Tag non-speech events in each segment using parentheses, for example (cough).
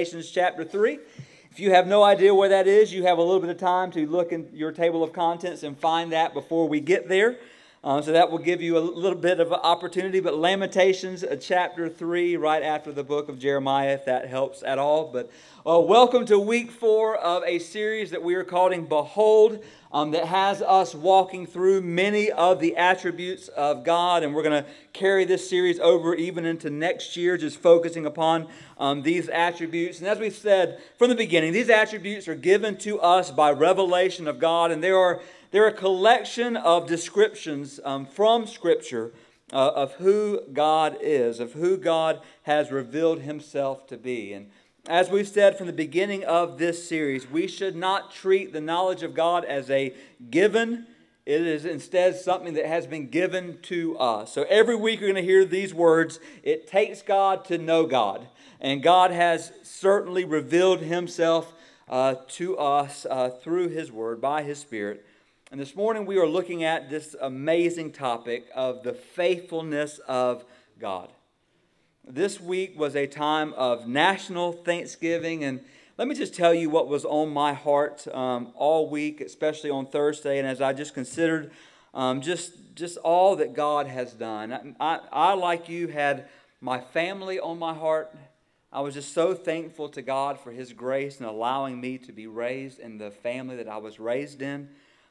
Lamentations chapter 3. If you have no idea where that is, you have a little bit of time to look in your table of contents and find that before we get there. Uh, so that will give you a little bit of opportunity. But Lamentations uh, chapter 3, right after the book of Jeremiah, if that helps at all. But uh, welcome to week four of a series that we are calling Behold um, that has us walking through many of the attributes of God. And we're going to carry this series over even into next year, just focusing upon um, these attributes. And as we've said from the beginning, these attributes are given to us by revelation of God, and there are, they're a collection of descriptions um, from Scripture. Uh, of who God is, of who God has revealed himself to be. And as we've said from the beginning of this series, we should not treat the knowledge of God as a given. It is instead something that has been given to us. So every week you're going to hear these words It takes God to know God. And God has certainly revealed himself uh, to us uh, through his word, by his spirit. And this morning we are looking at this amazing topic of the faithfulness of God this week was a time of national Thanksgiving. And let me just tell you what was on my heart um, all week, especially on Thursday. And as I just considered um, just, just all that God has done, I, I, like you, had my family on my heart. I was just so thankful to God for His grace and allowing me to be raised in the family that I was raised in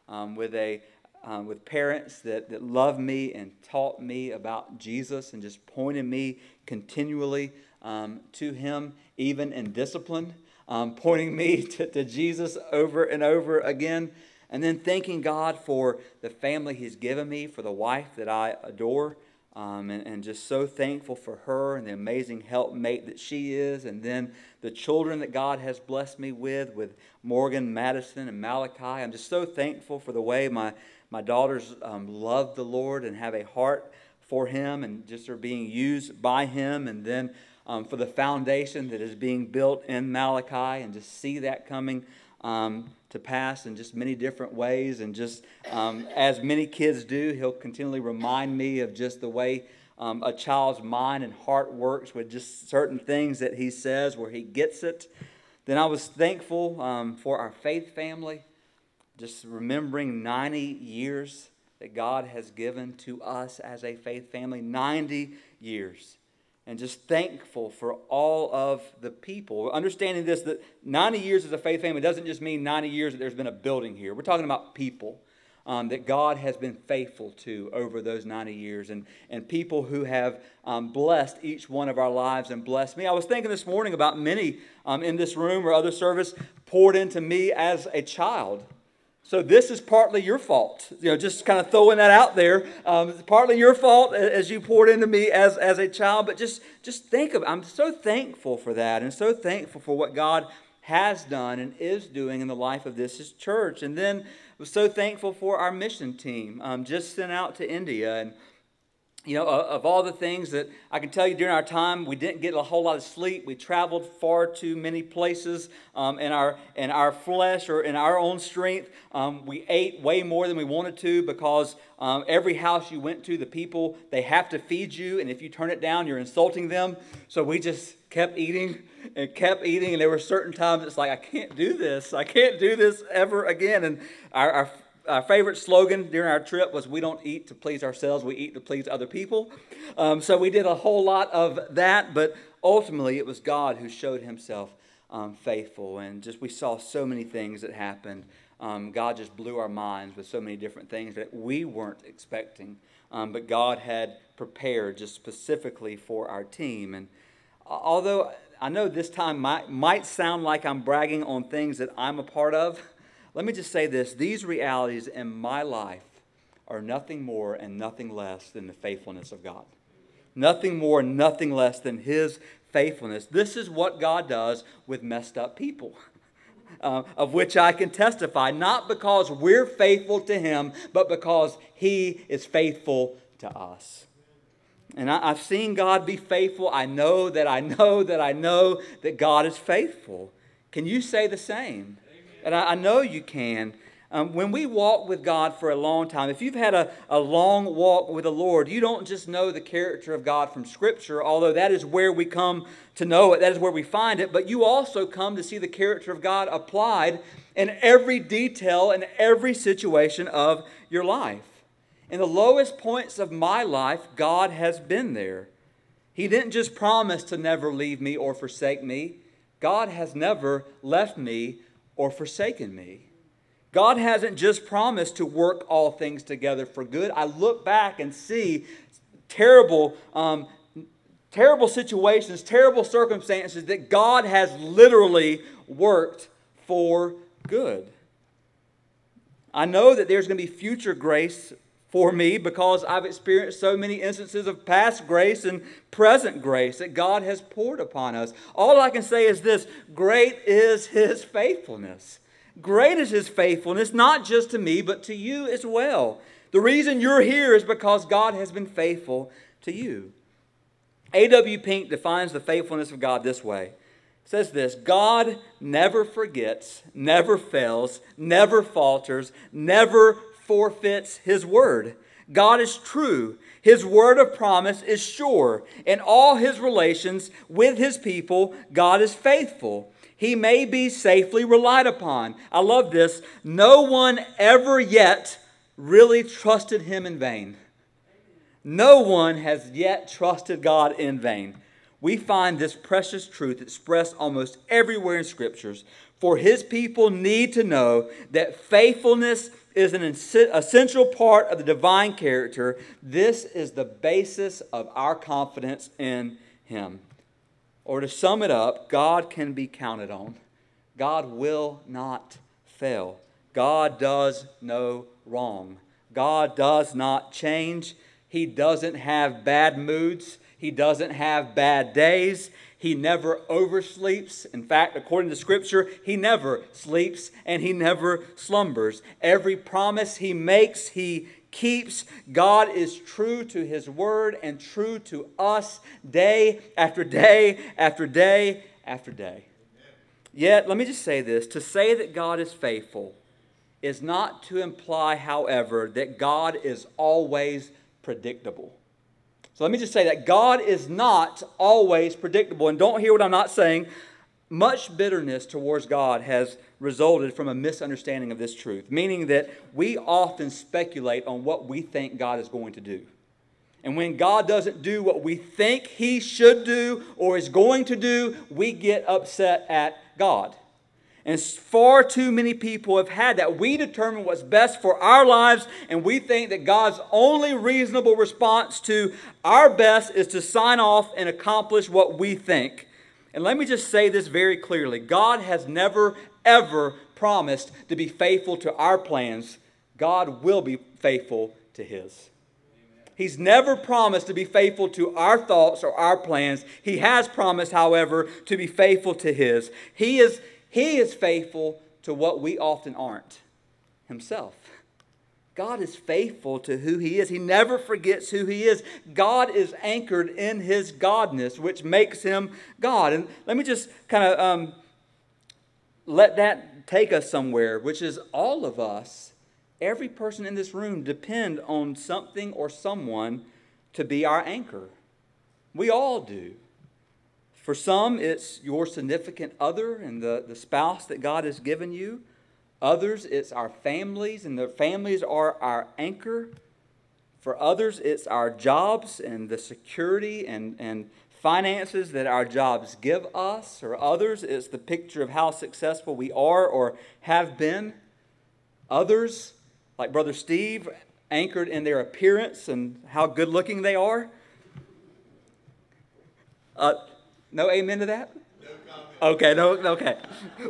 um, with a um, with parents that, that loved me and taught me about Jesus and just pointed me continually um, to Him, even in discipline, um, pointing me (laughs) to, to Jesus over and over again. And then thanking God for the family He's given me, for the wife that I adore, um, and, and, just so thankful for her and the amazing helpmate that she is. And then the children that God has blessed me with, with Morgan, Madison, and Malachi. I'm just so thankful for the way my, my daughters um, love the Lord and have a heart for Him and just are being used by Him. And then um, for the foundation that is being built in Malachi and just see that coming um, to pass in just many different ways. And just um, as many kids do, He'll continually remind me of just the way. Um, a child's mind and heart works with just certain things that he says where he gets it. Then I was thankful um, for our faith family just remembering 90 years that God has given to us as a faith family 90 years. And just thankful for all of the people. Understanding this, that 90 years as a faith family doesn't just mean 90 years that there's been a building here. We're talking about people um, that God has been faithful to over those 90 years and, and people who have um, blessed each one of our lives and blessed me. I was thinking this morning about many um, in this room or other service poured into me as a child. So this is partly your fault. You know, just kind of throwing that out there. Um, partly your fault as you poured into me as, as a child. But just just think of. I'm so thankful for that, and so thankful for what God has done and is doing in the life of this His church. And then I was so thankful for our mission team. Um, just sent out to India and you know, of all the things that I can tell you during our time, we didn't get a whole lot of sleep. We traveled far too many places um, in, our, in our flesh or in our own strength. Um, we ate way more than we wanted to because um, every house you went to, the people, they have to feed you. And if you turn it down, you're insulting them. So we just kept eating and kept eating. And there were certain times it's like, I can't do this. I can't do this ever again. And our, our our favorite slogan during our trip was we don't eat to please ourselves, we eat to please other people. Um, so we did a whole lot of that, but ultimately it was God who showed himself um, faithful. And just we saw so many things that happened. Um, God just blew our minds with so many different things that we weren't expecting. Um, but God had prepared just specifically for our team. And although I know this time might, might sound like I'm bragging on things that I'm a part of, let me just say this these realities in my life are nothing more and nothing less than the faithfulness of God. Nothing more, and nothing less than His faithfulness. This is what God does with messed up people. (laughs) Uh, of which I can testify, not because we're faithful to Him, but because He is faithful to us. And I, have seen God be faithful. I know that I (laughs) know that I know that God is faithful. Can you say the same? And I, I know you can. Um, when we walk with God for a long time, if you've had a, a long walk with the Lord, you don't just know the character of God from Scripture, although that is where we come to know it, that is where we find it, but you also come to see the character of God applied in every detail and every situation of your life. In the lowest points of my life, God has been there. He didn't just promise to never leave me or forsake me, God has never left me or forsaken me. God hasn't just promised to work all things together for good. I look back and see terrible, um, terrible situations, terrible circumstances that God has literally worked for good. I know that there's going to be future grace for me because I've experienced so many instances of past grace and present grace that God has poured upon us. All I can say is this great is His faithfulness. Great is His faithfulness, not just to me, but to you as well. The reason you're here is because God has been faithful to you. A.W. Pink defines the faithfulness of God this way. Says this God never forgets, never fails, never falters, never forfeits his word. God is true. His word of promise is sure. In all his relations with his people, God is faithful. He may be safely relied upon. I love this. No one ever yet really trusted him in vain. No one has yet trusted God in vain. We find this precious truth expressed almost everywhere in scriptures. For his people need to know that faithfulness is an essential part of the divine character. This is the basis of our confidence in him. Or to sum it up, God can be counted on. God will not fail. God does no wrong. God does not change. He doesn't have bad moods. He doesn't have bad days. He never oversleeps. In fact, according to Scripture, he never sleeps and he never slumbers. Every promise he makes, he keeps. God is true to his word and true to us day after day after day after day. Yet, let me just say this to say that God is faithful is not to imply, however, that God is always predictable. So let me just say that God is not always predictable. And don't hear what I'm not saying. Much bitterness towards God has resulted from a misunderstanding of this truth, meaning that we often speculate on what we think God is going to do. And when God doesn't do what we think He should do or is going to do, we get upset at God. And far too many people have had that. We determine what's best for our lives, and we think that God's only reasonable response to our best is to sign off and accomplish what we think. And let me just say this very clearly God has never, ever promised to be faithful to our plans, God will be faithful to His. He's never promised to be faithful to our thoughts or our plans. He has promised, however, to be faithful to His. He is, he is faithful to what we often aren't Himself. God is faithful to who He is. He never forgets who He is. God is anchored in His Godness, which makes Him God. And let me just kind of um, let that take us somewhere, which is all of us, every person in this room, depend on something or someone to be our anchor. We all do. For some, it's your significant other and the, the spouse that God has given you. Others, it's our families, and the families are our anchor. For others, it's our jobs and the security and, and finances that our jobs give us, or others, it's the picture of how successful we are or have been. Others, like Brother Steve, anchored in their appearance and how good looking they are. Uh, no amen to that? Okay, no, okay.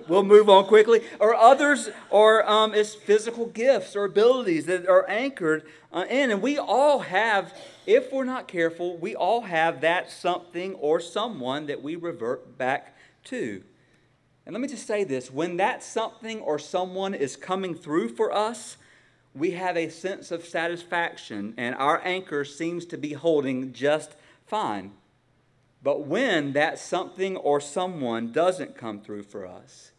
We'll move on quickly. Or others, or um, it's physical gifts or abilities that are anchored uh, in. And we all have, if we're not careful, we all have that something or someone that we revert back to. And let me just say this when that something or someone is coming through for us, we have a sense of satisfaction, and our anchor seems to be holding just fine. But when that something or someone doesn't come through for us,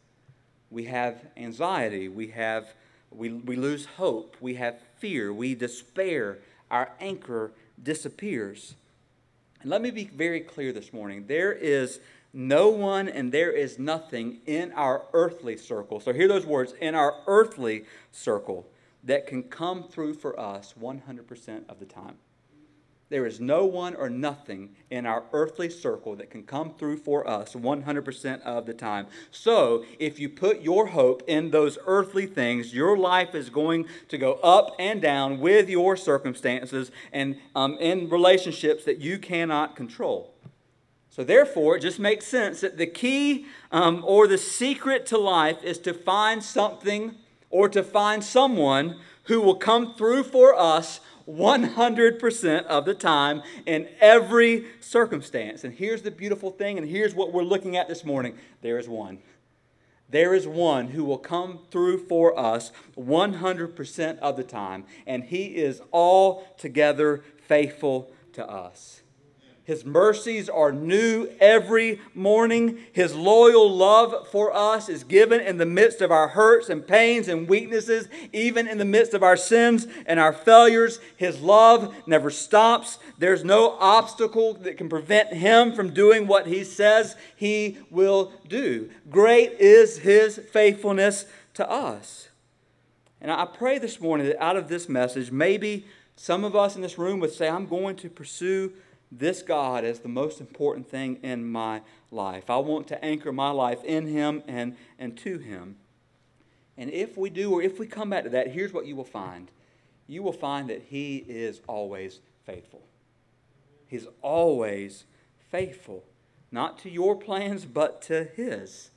we have anxiety, we have we, we lose hope, we have fear, we despair, our anchor disappears. And let me be very clear this morning there is no one and there is nothing in our earthly circle. So hear those words in our earthly circle that can come through for us 100% of the time. There is no one or nothing in our earthly circle that can come through for us 100% of the time. So, if you put your hope in those earthly things, your life is going to go up and down with your circumstances and um, in relationships that you cannot control. So, therefore, it just makes sense that the key um, or the secret to life is to find something or to find someone who will come through for us 100% of the time in every circumstance. And here's the beautiful thing, and here's what we're looking at this morning there is one. There is one who will come through for us 100% of the time, and he is altogether faithful to us. His mercies are new every morning. His loyal love for us is given in the midst of our hurts and pains and weaknesses, even in the midst of our sins and our failures. His love never stops. There's no obstacle that can prevent him from doing what he says he will do. Great is his faithfulness to us. And I pray this morning that out of this message, maybe some of us in this room would say, I'm going to pursue this God as the most important thing in my life. I want to anchor my life in Him and, and to Him. And if we do, or if we come back to that, here's what you will find you will find that He is always faithful. He's always faithful, not to your plans, but to His.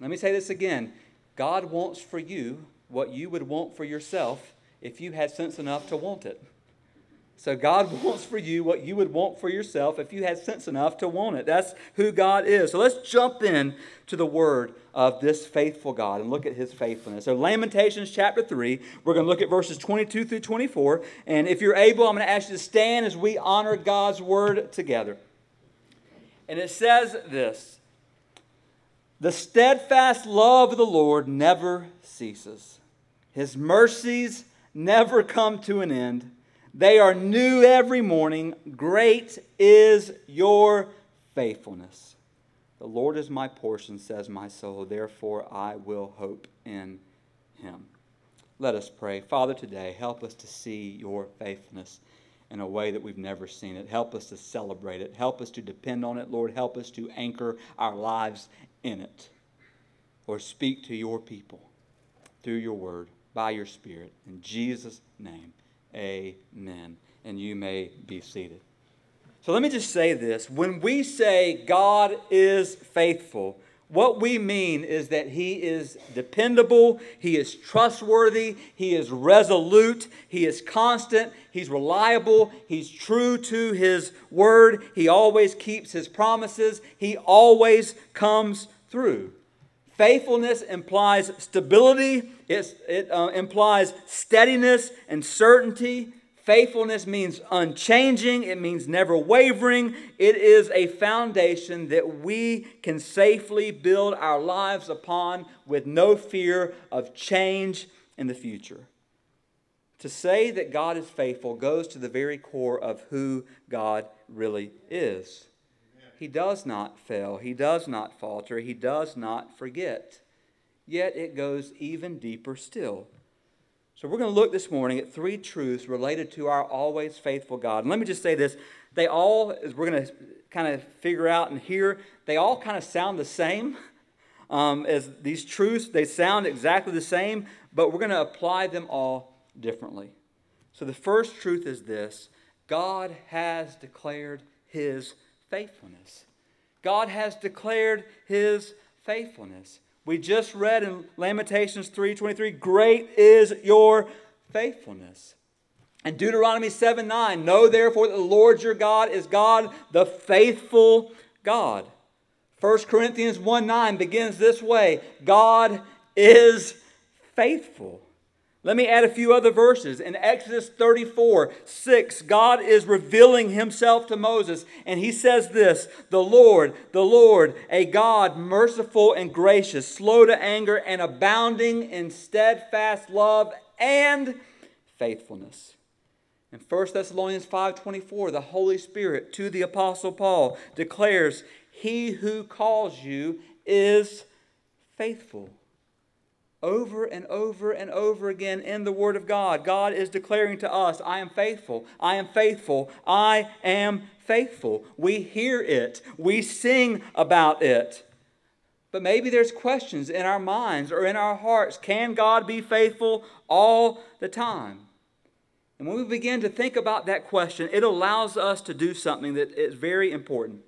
Let me say this again God wants for you what you would want for yourself if you had sense enough to want it. So God (laughs) wants for you what you would want for yourself if you had sense enough to want it. That's who God is. So let's jump in to the word of this faithful God and look at his faithfulness. So Lamentations chapter 3, we're going to look at verses 22 through 24. And if you're able, I'm going to ask you to stand as we honor God's word together. And it says this The steadfast love of the Lord never ceases, his mercies never come to an end. They are new every morning. Great is your faithfulness. The Lord is my portion, says my soul. Therefore, I will hope in him. Let us pray. Father, today, help us to see your faithfulness in a way that we've never seen it. Help us to celebrate it. Help us to depend on it. Lord, help us to anchor our lives in it. Or speak to your people through your word, by your Spirit. In Jesus' name. Amen. And you may be seated. So let me just say this. When we say God is faithful, what we mean is that He is dependable, He is trustworthy, He is resolute, He is constant, He's reliable, He's true to His word, He always keeps His promises, He always comes through. Faithfulness implies stability, it's, it uh, implies steadiness and certainty. Faithfulness means unchanging, it means never wavering. It is a foundation that we can safely build our lives upon with no fear of change in the future. To say that God is faithful goes to the very core of who God really is. He does not fail. He does not falter. He does not forget. Yet it goes even deeper still. So we're going to look this morning at three truths related to our always faithful God. And let me just say this. They all, as we're going to kind of figure out and hear, they all kind of sound the same. (laughs) Um, as these truths, they sound exactly the same, but we're going to apply them all differently. So the first truth is this God has declared his faithfulness. God has declared his faithfulness. We just read in Lamentations 3:23, "Great is your faithfulness." And Deuteronomy 7 9, know therefore that the Lord your God is God, the faithful God. 1 Corinthians 1 9 begins this way God is faithful. Let me add a few other verses. In Exodus 34 6, God is revealing himself to Moses, and he says this The Lord, the Lord, a God merciful and gracious, slow to anger, and abounding in steadfast love and faithfulness. In 1 Thessalonians 5:24, the Holy Spirit to the apostle Paul declares, "He who calls you is faithful." Over and over and over again in the Word of God. God is declaring to us, I am faithful, I am faithful, I am faithful. We hear it, we sing about it. But maybe there's questions in our minds or in our hearts. Can God be faithful all the time? And when we begin to think about that question, it allows us to do something that is very important.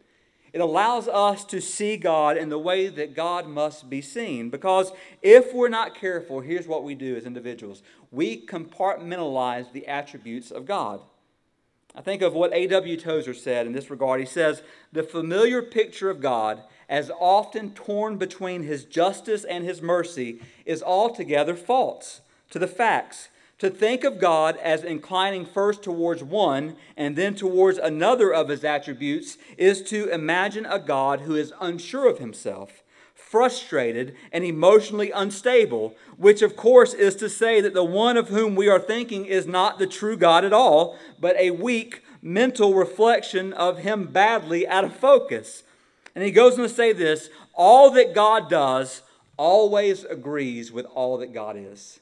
It allows us to see God in the way that God must be seen. Because if we're not careful, here's what we do as individuals we compartmentalize the attributes of God. I think of what A.W. Tozer said in this regard. He says, The familiar picture of God, as often torn between his justice and his mercy, is altogether false to the facts. To think of God as inclining first towards one and then towards another of his attributes is to imagine a God who is unsure of himself, frustrated, and emotionally unstable, which of course is to say that the one of whom we are thinking is not the true God at all, but a weak mental reflection of him badly out of focus. And he goes on to say this all that God does always agrees with all that God is.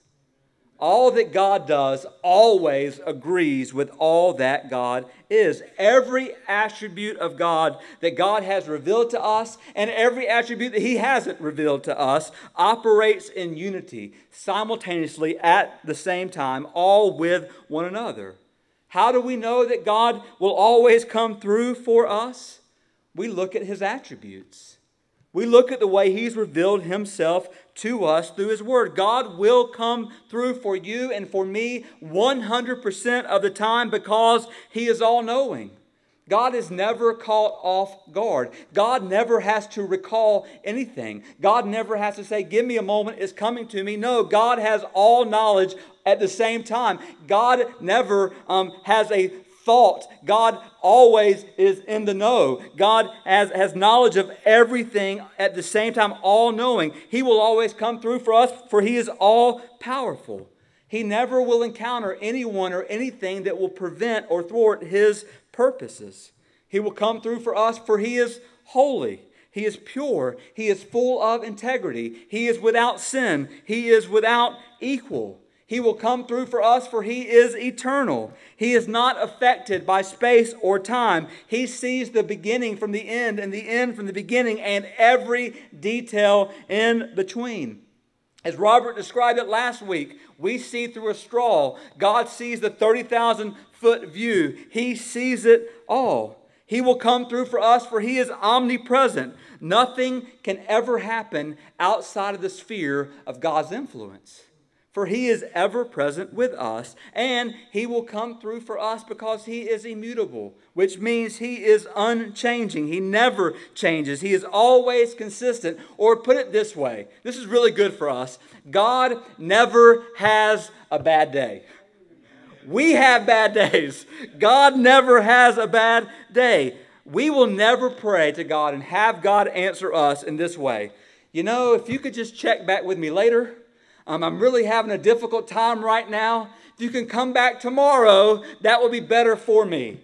All that God does always agrees with all that God is. Every attribute of God that God has revealed to us and every attribute that He hasn't revealed to us operates in unity, simultaneously at the same time, all with one another. How do we know that God will always come through for us? We look at His attributes. We look at the way He's revealed Himself to us through His Word. God will come through for you and for me 100% of the time because He is all knowing. God is never caught off guard. God never has to recall anything. God never has to say, Give me a moment, it's coming to me. No, God has all knowledge at the same time. God never um, has a thought. God always is in the know. God has, has knowledge of everything at the same time, all knowing. He will always come through for us, for He is all powerful. He never will encounter anyone or anything that will prevent or thwart His purposes. He will come through for us, for He is holy. He is pure. He is full of integrity. He is without sin. He is without equal. He will come through for us, for He is eternal. He is not affected by space or time. He sees the beginning from the end and the end from the beginning and every detail in between. As Robert described it last week, we see through a straw. God sees the 30,000 foot view, He sees it all. He will come through for us, for He is omnipresent. Nothing can ever happen outside of the sphere of God's influence for he is ever present with us, and he will come through for us because he is immutable, which means he is unchanging. He never changes, he is always consistent. Or put it this way this is really good for us God never has a bad day. We have bad days. God never has a bad day. We will never pray to God and have God answer us in this way. You know, if you could just check back with me later, um, I'm really having a difficult time right now. If you can come back tomorrow, that will be better for me.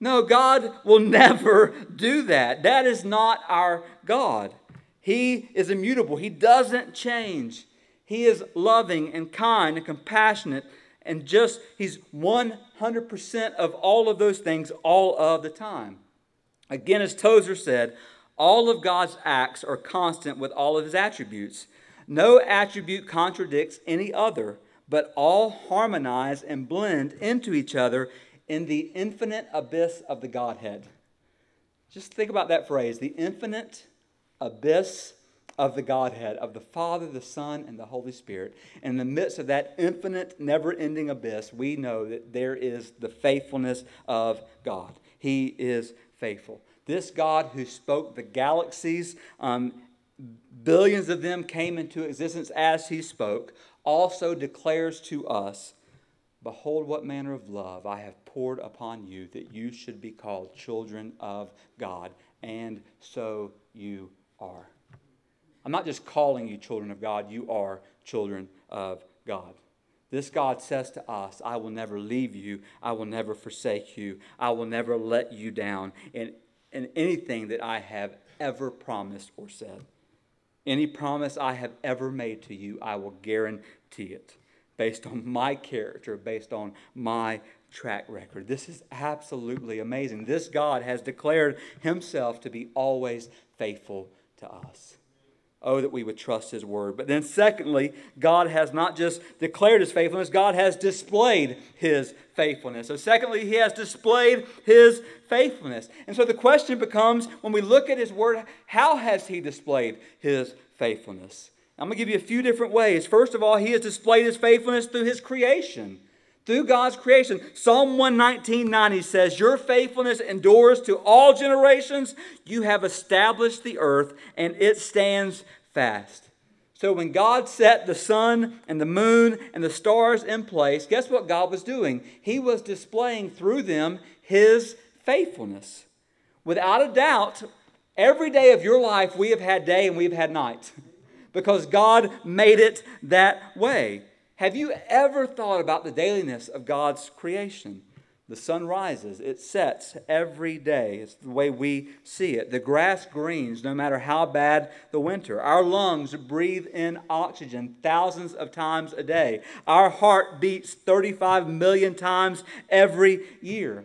No, God will (laughs) never do that. That is not our God. He is immutable, He doesn't change. He is loving and kind and compassionate and just, He's 100% of all of those things all of the time. Again, as Tozer said, all of God's acts are constant with all of His attributes. No attribute contradicts any other, but all harmonize and blend into each other in the infinite abyss of the Godhead. Just think about that phrase the infinite abyss of the Godhead, of the Father, the Son, and the Holy Spirit. In the midst of that infinite, never ending abyss, we know that there is the faithfulness of God. He is faithful. This God who spoke the galaxies um, billions of them came into existence as he spoke, also declares to us Behold, what manner of love I have poured upon you, that you should be called children of God. And so you are. I'm not just calling you children of God, you are children of God. This God says to us, I will never leave you, I will never forsake you, I will never let you down in, in anything that I have ever promised or said. Any promise I have ever made to you, I will guarantee it based on my character, based on my track record. This is absolutely amazing. This God has declared himself to be always faithful to us. Oh, that we would trust His word. But then, secondly, God has not just declared His faithfulness, God has displayed His faithfulness. So, secondly, He has displayed His faithfulness. And so the question becomes when we look at His word, how has He displayed His faithfulness? I'm going to give you a few different ways. First of all, He has displayed His faithfulness through His creation through God's creation. Psalm 119:90 says, Your faithfulness endures to all generations. You have established the earth, and it stands fast. So when God set the sun and the moon and the stars in place, guess what God was doing? He was displaying through them his faithfulness. Without a doubt, every day of your life we have had day and we've had night (laughs) because God made it that way. Have you ever thought about the dailiness of God's creation? The sun rises, it sets every day. It's the way we see it. The grass greens no matter how bad the winter. Our lungs breathe in oxygen thousands of times a day. Our heart beats 35 million times every year.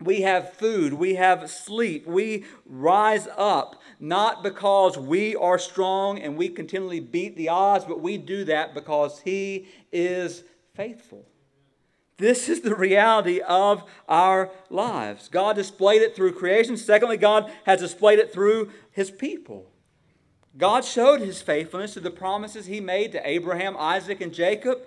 We have food, we have sleep, we rise up not because we are strong and we continually beat the odds, but we do that because He is faithful. This is the reality of our lives. God displayed it through creation. Secondly, God has displayed it through His people. God showed His faithfulness to the promises He made to Abraham, Isaac, and Jacob.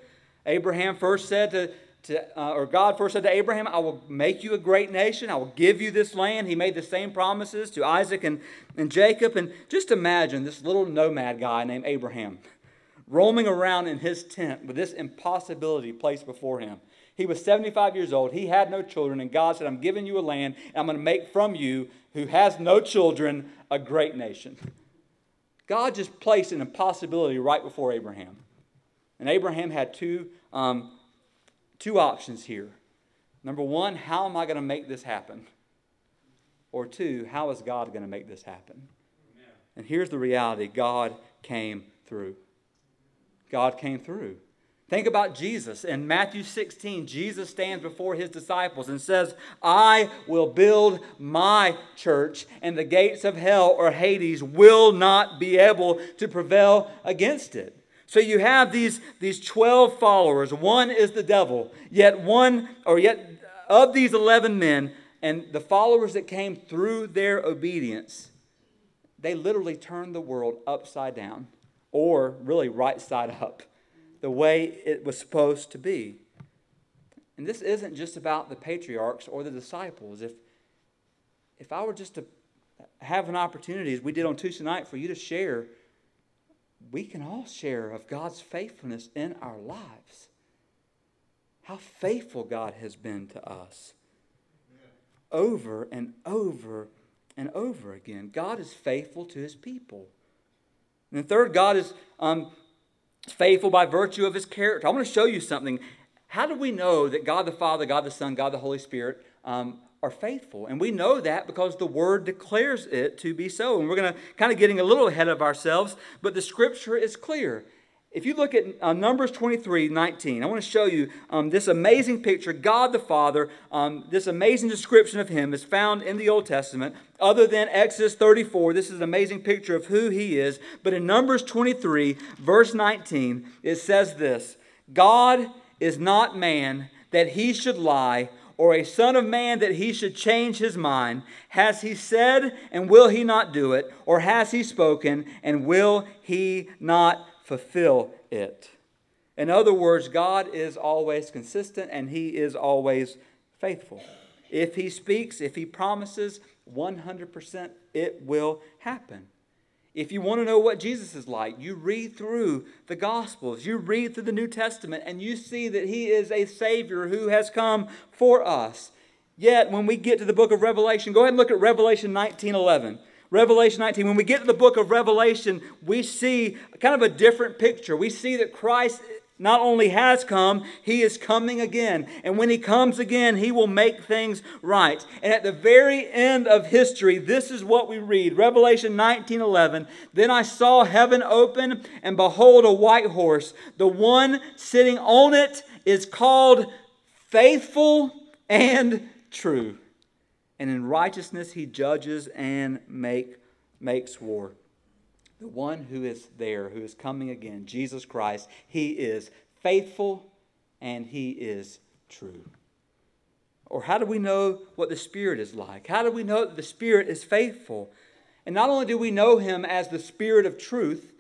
Abraham first said to to, uh, or God first said to Abraham, I will make you a great nation. I will give you this land. He made the same promises to Isaac and, and Jacob. And just imagine this little nomad guy named Abraham roaming around in his tent with this impossibility placed before him. He was 75 years old. He had no children. And God said, I'm giving you a land. And I'm going to make from you, who has no children, a great nation. God just placed an impossibility right before Abraham. And Abraham had two um, two options here. Number one, how am I going to make this happen? Or two, how is God going to make this happen? Amen. And here's the reality God came through. God came through. Think about Jesus. In Matthew 16, Jesus stands before his disciples and says, I will build my church, and the gates of hell or Hades will not be able to prevail against it. So you have these, these 12 followers. One is the devil, yet one, or yet of these 11 men, and the followers that came through their obedience, they literally turned the world upside down, or really right side up, the way it was supposed to be. And this isn't just about the patriarchs or the disciples. If, if I were just to have an opportunity, as we did on Tuesday night, for you to share we can all share of God's faithfulness in our lives. How faithful God has been to us. Over and over and over again. God is faithful to his people. And the third, God is um, faithful by virtue of his character. I want to show you something. How do we know that God the Father, God the Son, God the Holy Spirit um, are faithful. And we know that because the word declares it to be so. And we're going to kind of getting a little ahead of ourselves, but the scripture is clear. If you look at uh, Numbers 23 19, I want to show you um, this amazing picture. God the Father, um, this amazing description of Him is found in the Old Testament. Other than Exodus 34, this is an amazing picture of who He is. But in Numbers 23, verse 19, it says this God is not man that He should lie or a son of man that he should change his mind? Has he said, and will he not do it? Or has he spoken, and will he not fulfill it? In other words, God is always consistent and he is always faithful. If he speaks, if he promises, 100% it will happen. If you want to know what Jesus is like, you read through the Gospels, you read through the New Testament, and you see that He is a Savior who has come for us. Yet, when we get to the book of Revelation, go ahead and look at Revelation 19 11. Revelation 19, when we get to the book of Revelation, we see kind of a different picture. We see that Christ not only has come, he is coming again. And when he comes again, he will make things right. And at the very end of history, this is what we read Revelation 19 11. Then I saw heaven open, and behold, a white horse. The one sitting on it is called faithful and true. And in righteousness he judges and make, makes war the one who is there, who is coming again, Jesus Christ, he is faithful and he is true. Or how do we know what the Spirit is like? How do we know that the Spirit is faithful? And not only do we know him as the Spirit of truth,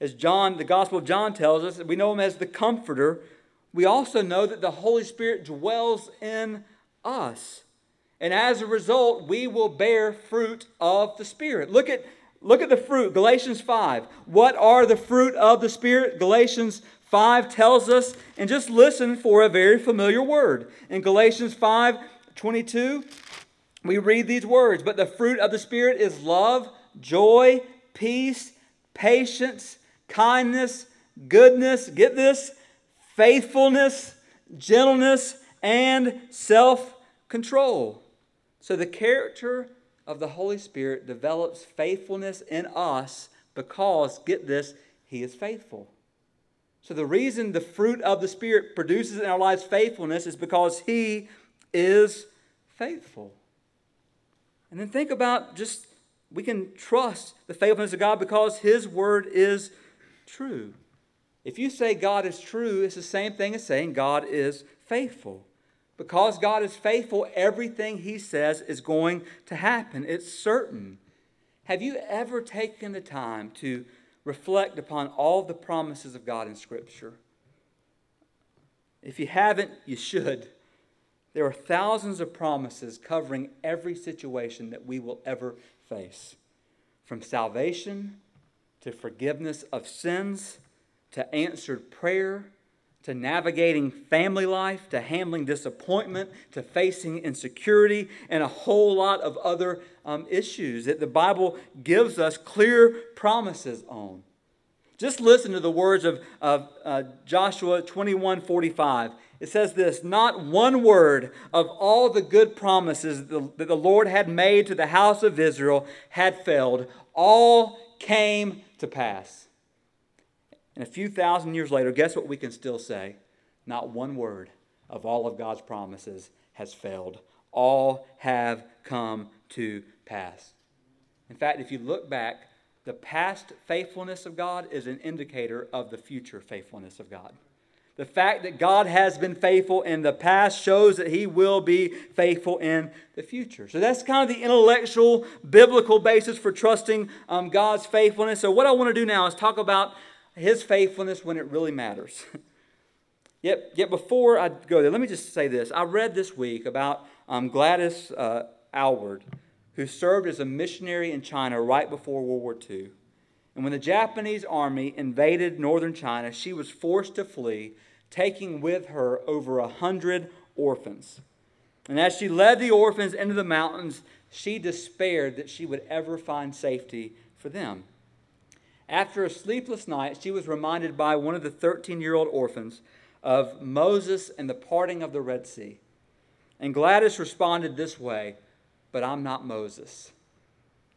as John, the Gospel of John tells us, we know him as the Comforter, we also know that the Holy Spirit dwells in us. And as a result, we will bear fruit of the Spirit. Look at Look at the fruit, Galatians 5. What are the fruit of the Spirit? Galatians 5 tells us, and just listen for a very familiar word. In Galatians 5 22, we read these words But the fruit of the Spirit is love, joy, peace, patience, kindness, goodness, get this, faithfulness, gentleness, and self control. So the character of the Holy Spirit develops faithfulness in us because, get this, He is faithful. So, the reason the fruit of the Spirit produces in our lives faithfulness is because He is faithful. And then think about just, we can trust the faithfulness of God because His word is true. If you say God is true, it's the same thing as saying God is faithful. Because God is faithful, everything He says is going to happen. It's certain. Have you ever taken the time to reflect upon all the promises of God in Scripture? If you haven't, you should. There are thousands of promises covering every situation that we will ever face from salvation to forgiveness of sins to answered prayer to navigating family life, to handling disappointment, to facing insecurity, and a whole lot of other um, issues that the Bible gives us clear promises on. Just listen to the words of, of uh, Joshua 21 45. It says this Not one word of all the good promises that the Lord had made to the house of Israel had failed, all came to pass. And a few thousand years later, guess what we can still say? Not one word of all of God's promises has failed. All have come to pass. In fact, if you look back, the past faithfulness of God is an indicator of the future faithfulness of God. The fact that God has been faithful in the past shows that He will be faithful in the future. So that's kind of the intellectual, biblical basis for trusting um, God's faithfulness. So, what I want to do now is talk about his faithfulness when it really matters. (laughs) yet, yet before I go there, let me just say this. I read this week about um, Gladys uh, Aylward, who served as a missionary in China right before World War II. And when the Japanese army invaded northern China, she was forced to flee, taking with her over a hundred orphans. And as she led the orphans into the mountains, she despaired that she would ever find safety for them. After a sleepless night, she was reminded by one of the 13 year old orphans of Moses and the parting of the Red Sea. And Gladys responded this way, But I'm not Moses.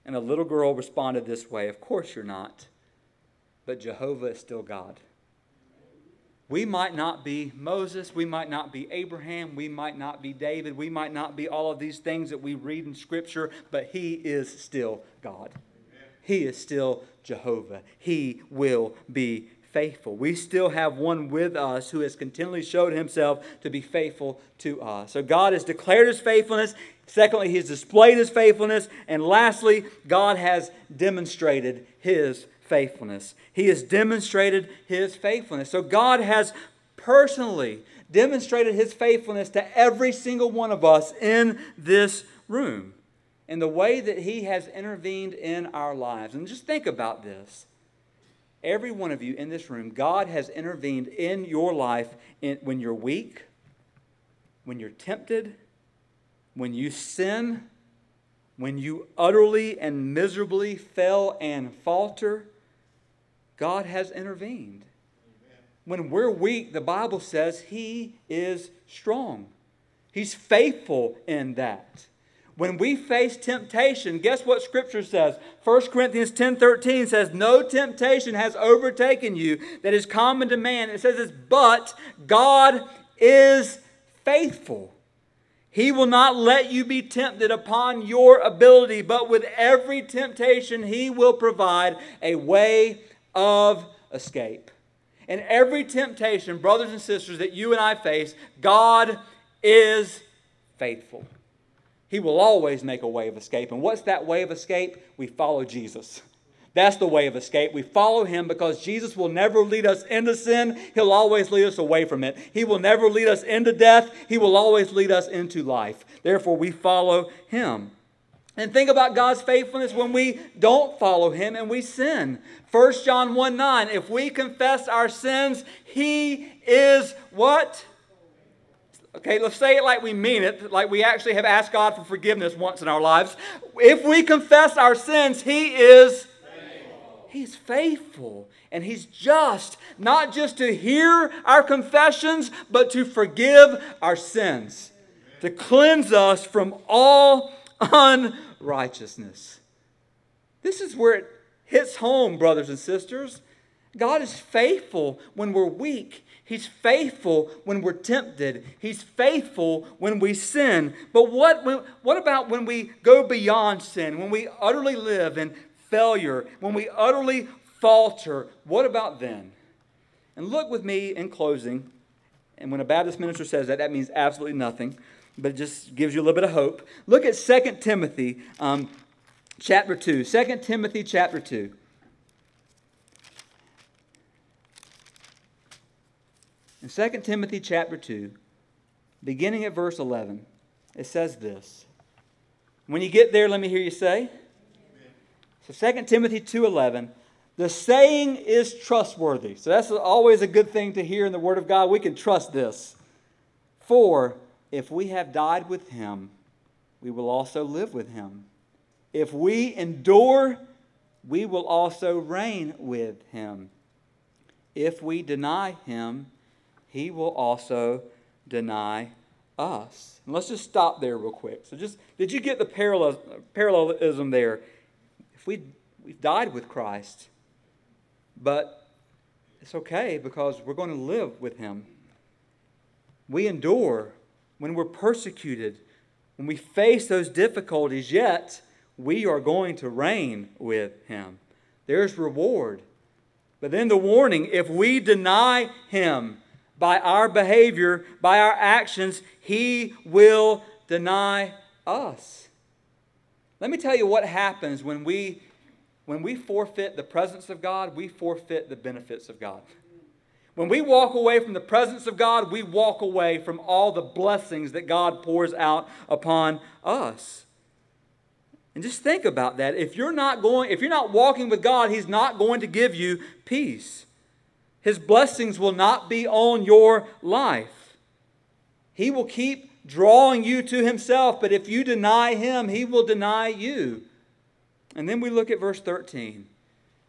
And a little girl responded this way, Of course you're not, but Jehovah is still God. We might not be Moses, we might not be Abraham, we might not be David, we might not be all of these things that we read in Scripture, but He is still God. He is still Jehovah. He will be faithful. We still have one with us who has continually showed himself to be faithful to us. So God has declared his faithfulness. Secondly, he's displayed his faithfulness. And lastly, God has demonstrated his faithfulness. He has demonstrated his faithfulness. So God has personally demonstrated his faithfulness to every single one of us in this room. And the way that He has intervened in our lives. And just think about this. Every one of you in this room, God has intervened in your life in, when you're weak, when you're tempted, when you sin, when you utterly and miserably fail and falter. God has intervened. When we're weak, the Bible says He is strong. He's faithful in that. When we face temptation, guess what Scripture says? 1 Corinthians 10 13 says, No temptation has overtaken you that is common to man. It says this, but God is faithful. He will not let you be tempted upon your ability, but with every temptation, He will provide a way of escape. In every temptation, brothers and sisters, that you and I face, God is faithful. He will always make a way of escape. And what's that way of escape? We follow Jesus. That's the way of escape. We follow him because Jesus will never lead us into sin. He'll always lead us away from it. He will never lead us into death. He will always lead us into life. Therefore, we follow him. And think about God's faithfulness when we don't follow him and we sin. 1 John 1 9, if we confess our sins, he is what? Okay, let's say it like we mean it, like we actually have asked God for forgiveness once in our lives. If we confess our sins, he is He's faithful and He's just, not just to hear our confessions, but to forgive our sins, to cleanse us from all unrighteousness. This is where it hits home, brothers and sisters. God is faithful when we're weak. He's faithful when we're tempted. He's faithful when we sin. But what, what about when we go beyond sin, when we utterly live in failure, when we utterly falter? What about then? And look with me in closing. And when a Baptist minister says that, that means absolutely nothing but it just gives you a little bit of hope. Look at 2 Timothy um, chapter 2. 2 Timothy chapter 2. In 2 Timothy chapter 2, beginning at verse 11, it says this. When you get there, let me hear you say. So 2 Timothy 2:11, the saying is trustworthy. So that's always a good thing to hear in the word of God. We can trust this. For if we have died with him, we will also live with him. If we endure, we will also reign with him. If we deny him, he will also deny us. And let's just stop there real quick. So just did you get the parallel, parallelism there? If we we've died with Christ, but it's okay because we're going to live with him. We endure when we're persecuted, when we face those difficulties, yet we are going to reign with him. There's reward. But then the warning if we deny him by our behavior, by our actions, he will deny us. Let me tell you what happens when we when we forfeit the presence of God, we forfeit the benefits of God. When we walk away from the presence of God, we walk away from all the blessings that God pours out upon us. And just think about that. If you're not going, if you're not walking with God, He's not going to give you peace. His blessings will not be on your life. He will keep drawing you to Himself, but if you deny Him, He will deny you. And then we look at verse 13.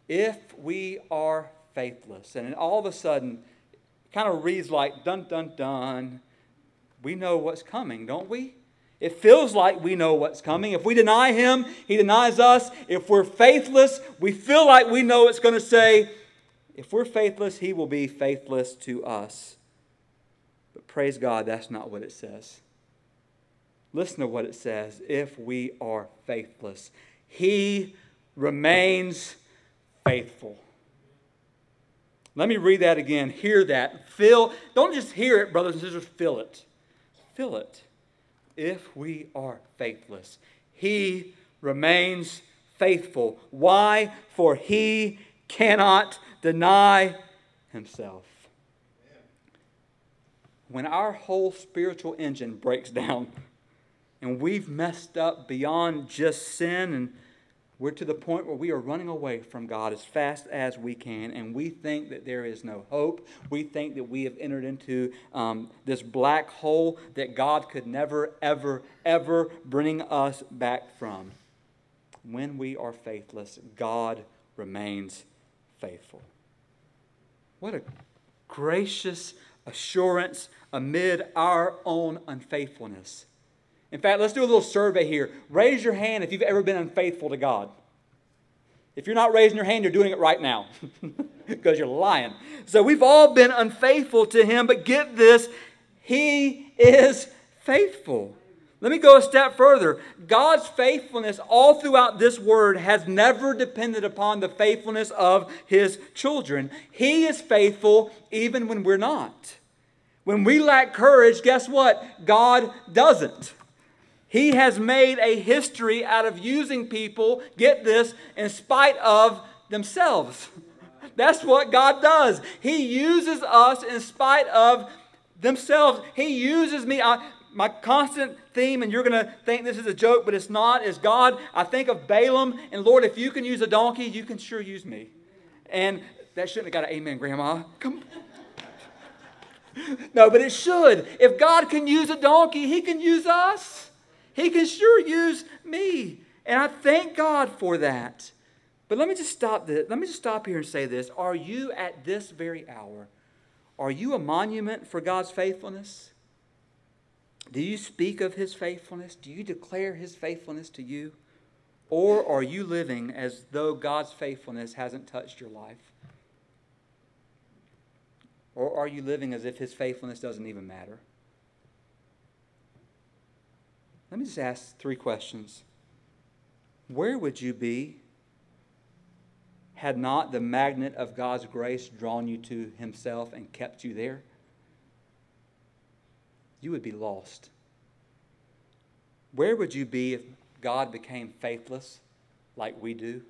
If we are faithless. And all of a sudden, it kind of reads like dun dun dun. We know what's coming, don't we? It feels like we know what's coming. If we deny him, he denies us. If we're faithless, we feel like we know it's going to say, if we're faithless, he will be faithless to us. But praise God, that's not what it says. Listen to what it says. If we are faithless, he remains faithful. Let me read that again. Hear that. Feel, don't just hear it, brothers and sisters, feel it. Feel it. If we are faithless, He remains faithful. Why? For He cannot deny Himself. When our whole spiritual engine breaks down, And we've messed up beyond just sin, and we're to the point where we are running away from God as fast as we can, and we think that there is no hope. We think that we have entered into um, this black hole that God could never, ever, ever bring us back from. When we are faithless, God remains faithful. What a gracious assurance amid our own unfaithfulness. In fact, let's do a little survey here. Raise your hand if you've ever been unfaithful to God. If you're not raising your hand, you're doing it right now (laughs) because you're lying. So we've all been unfaithful to Him, but get this He is faithful. Let me go a step further. God's faithfulness all throughout this word has never depended upon the faithfulness of His children. He is faithful even when we're not. When we lack courage, guess what? God doesn't. He has made a history out of using people, get this, in spite of themselves. That's what God does. He uses us in spite of themselves. He uses me. I, my constant theme, and you're going to think this is a joke, but it's not, is God. I think of Balaam, and Lord, if you can use a donkey, you can sure use me. And that shouldn't have got an amen, Grandma. Come No, but it should. If God can use a donkey, He can use us. He can sure use me. And I thank God for that. But let me just stop this. Let me just stop here and say this. Are you at this very hour, are you a monument for God's faithfulness? Do you speak of his faithfulness? Do you declare his faithfulness to you? Or are you living as though God's faithfulness hasn't touched your life? Or are you living as if his faithfulness doesn't even matter? Let me just ask three questions. Where would you be had not the magnet of God's grace drawn you to himself and kept you there? You would be lost. Where would you be if God became faithless like we do?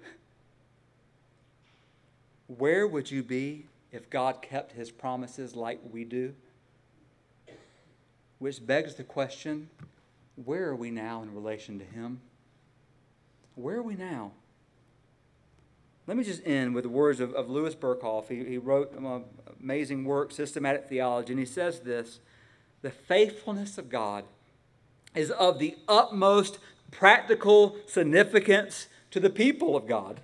Where would you be if God kept his promises like we do? Which begs the question where are we now in relation to him? Where are we now? Let me just end with the words of, of Louis Berkhof. He, he wrote an amazing work, Systematic Theology, and he says this the faithfulness of God is of the utmost practical significance to the people of God.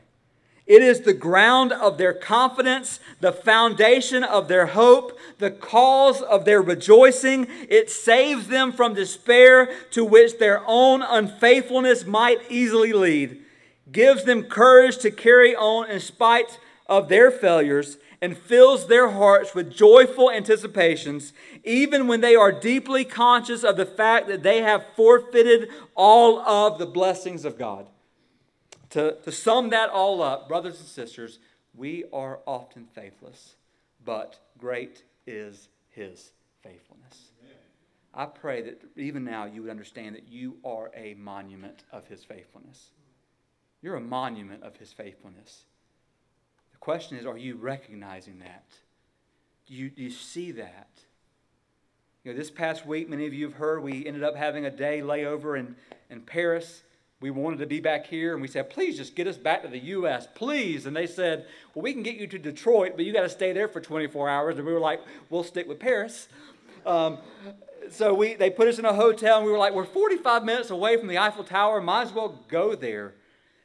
It is the ground of their confidence, the foundation of their hope, the cause of their rejoicing. It saves them from despair to which their own unfaithfulness might easily lead, gives them courage to carry on in spite of their failures, and fills their hearts with joyful anticipations, even when they are deeply conscious of the fact that they have forfeited all of the blessings of God. To, to sum that all up, brothers and sisters, we are often faithless, but great is His faithfulness. I pray that even now you would understand that you are a monument of His faithfulness. You're a monument of His faithfulness question is, are you recognizing that? Do you, do you see that? You know, this past week, many of you have heard, we ended up having a day layover in, in Paris. We wanted to be back here, and we said, please just get us back to the U.S., please. And they said, well, we can get you to Detroit, but you got to stay there for 24 hours. And we were like, we'll stick with Paris. Um, so we, they put us in a hotel, and we were like, we're 45 minutes away from the Eiffel Tower, might as well go there.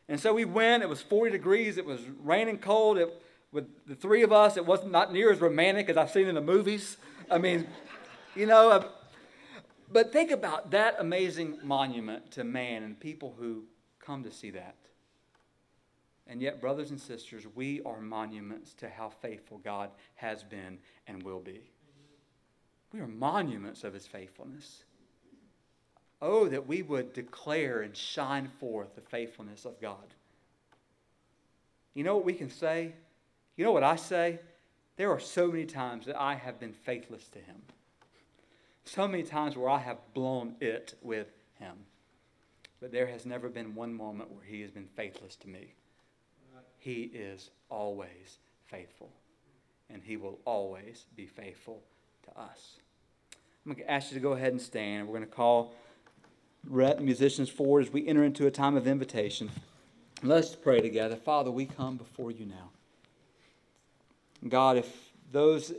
And so we went. It was 40 degrees. It was raining cold. It, with the three of us, it wasn't not near as romantic as I've seen in the movies. I mean, you know, uh, but think about that amazing monument to man and people who come to see that. And yet, brothers and sisters, we are monuments to how faithful God has been and will be. We are monuments of his faithfulness. Oh, that we would declare and shine forth the faithfulness of God. You know what we can say? You know what I say? There are so many times that I have been faithless to Him. So many times where I have blown it with Him. But there has never been one moment where He has been faithless to me. He is always faithful, and He will always be faithful to us. I'm going to ask you to go ahead and stand. We're going to call the musicians forward as we enter into a time of invitation. Let's pray together. Father, we come before you now. God, if those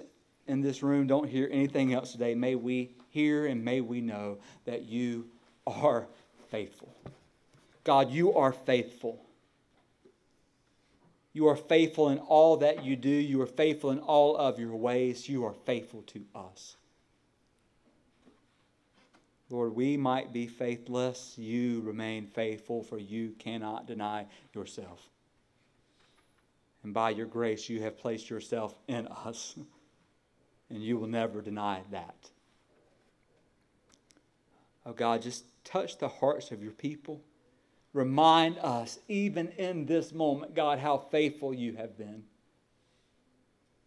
in this room don't hear anything else today, may we hear and may we know that you are faithful. God, you are faithful. You are faithful in all that you do. You are faithful in all of your ways. You are faithful to us. Lord, we might be faithless. You remain faithful, for you cannot deny yourself. And by your grace, you have placed yourself in us, (laughs) and you will never deny that. Oh God, just touch the hearts of your people. Remind us, even in this moment, God, how faithful you have been.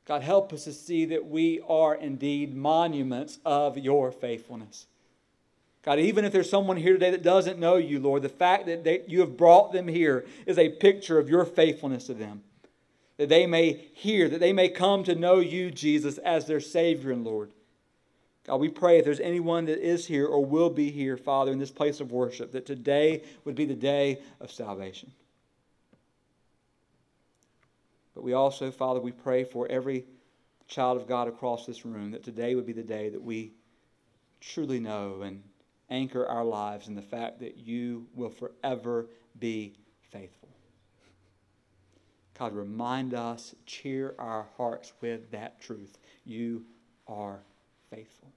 God, help us to see that we are indeed monuments of your faithfulness. God, even if there's someone here today that doesn't know you, Lord, the fact that they, you have brought them here is a picture of your faithfulness to them. That they may hear, that they may come to know you, Jesus, as their Savior and Lord. God, we pray if there's anyone that is here or will be here, Father, in this place of worship, that today would be the day of salvation. But we also, Father, we pray for every child of God across this room that today would be the day that we truly know and anchor our lives in the fact that you will forever be faithful. God, remind us, cheer our hearts with that truth. You are faithful.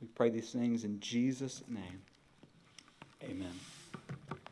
We pray these things in Jesus' name. Amen.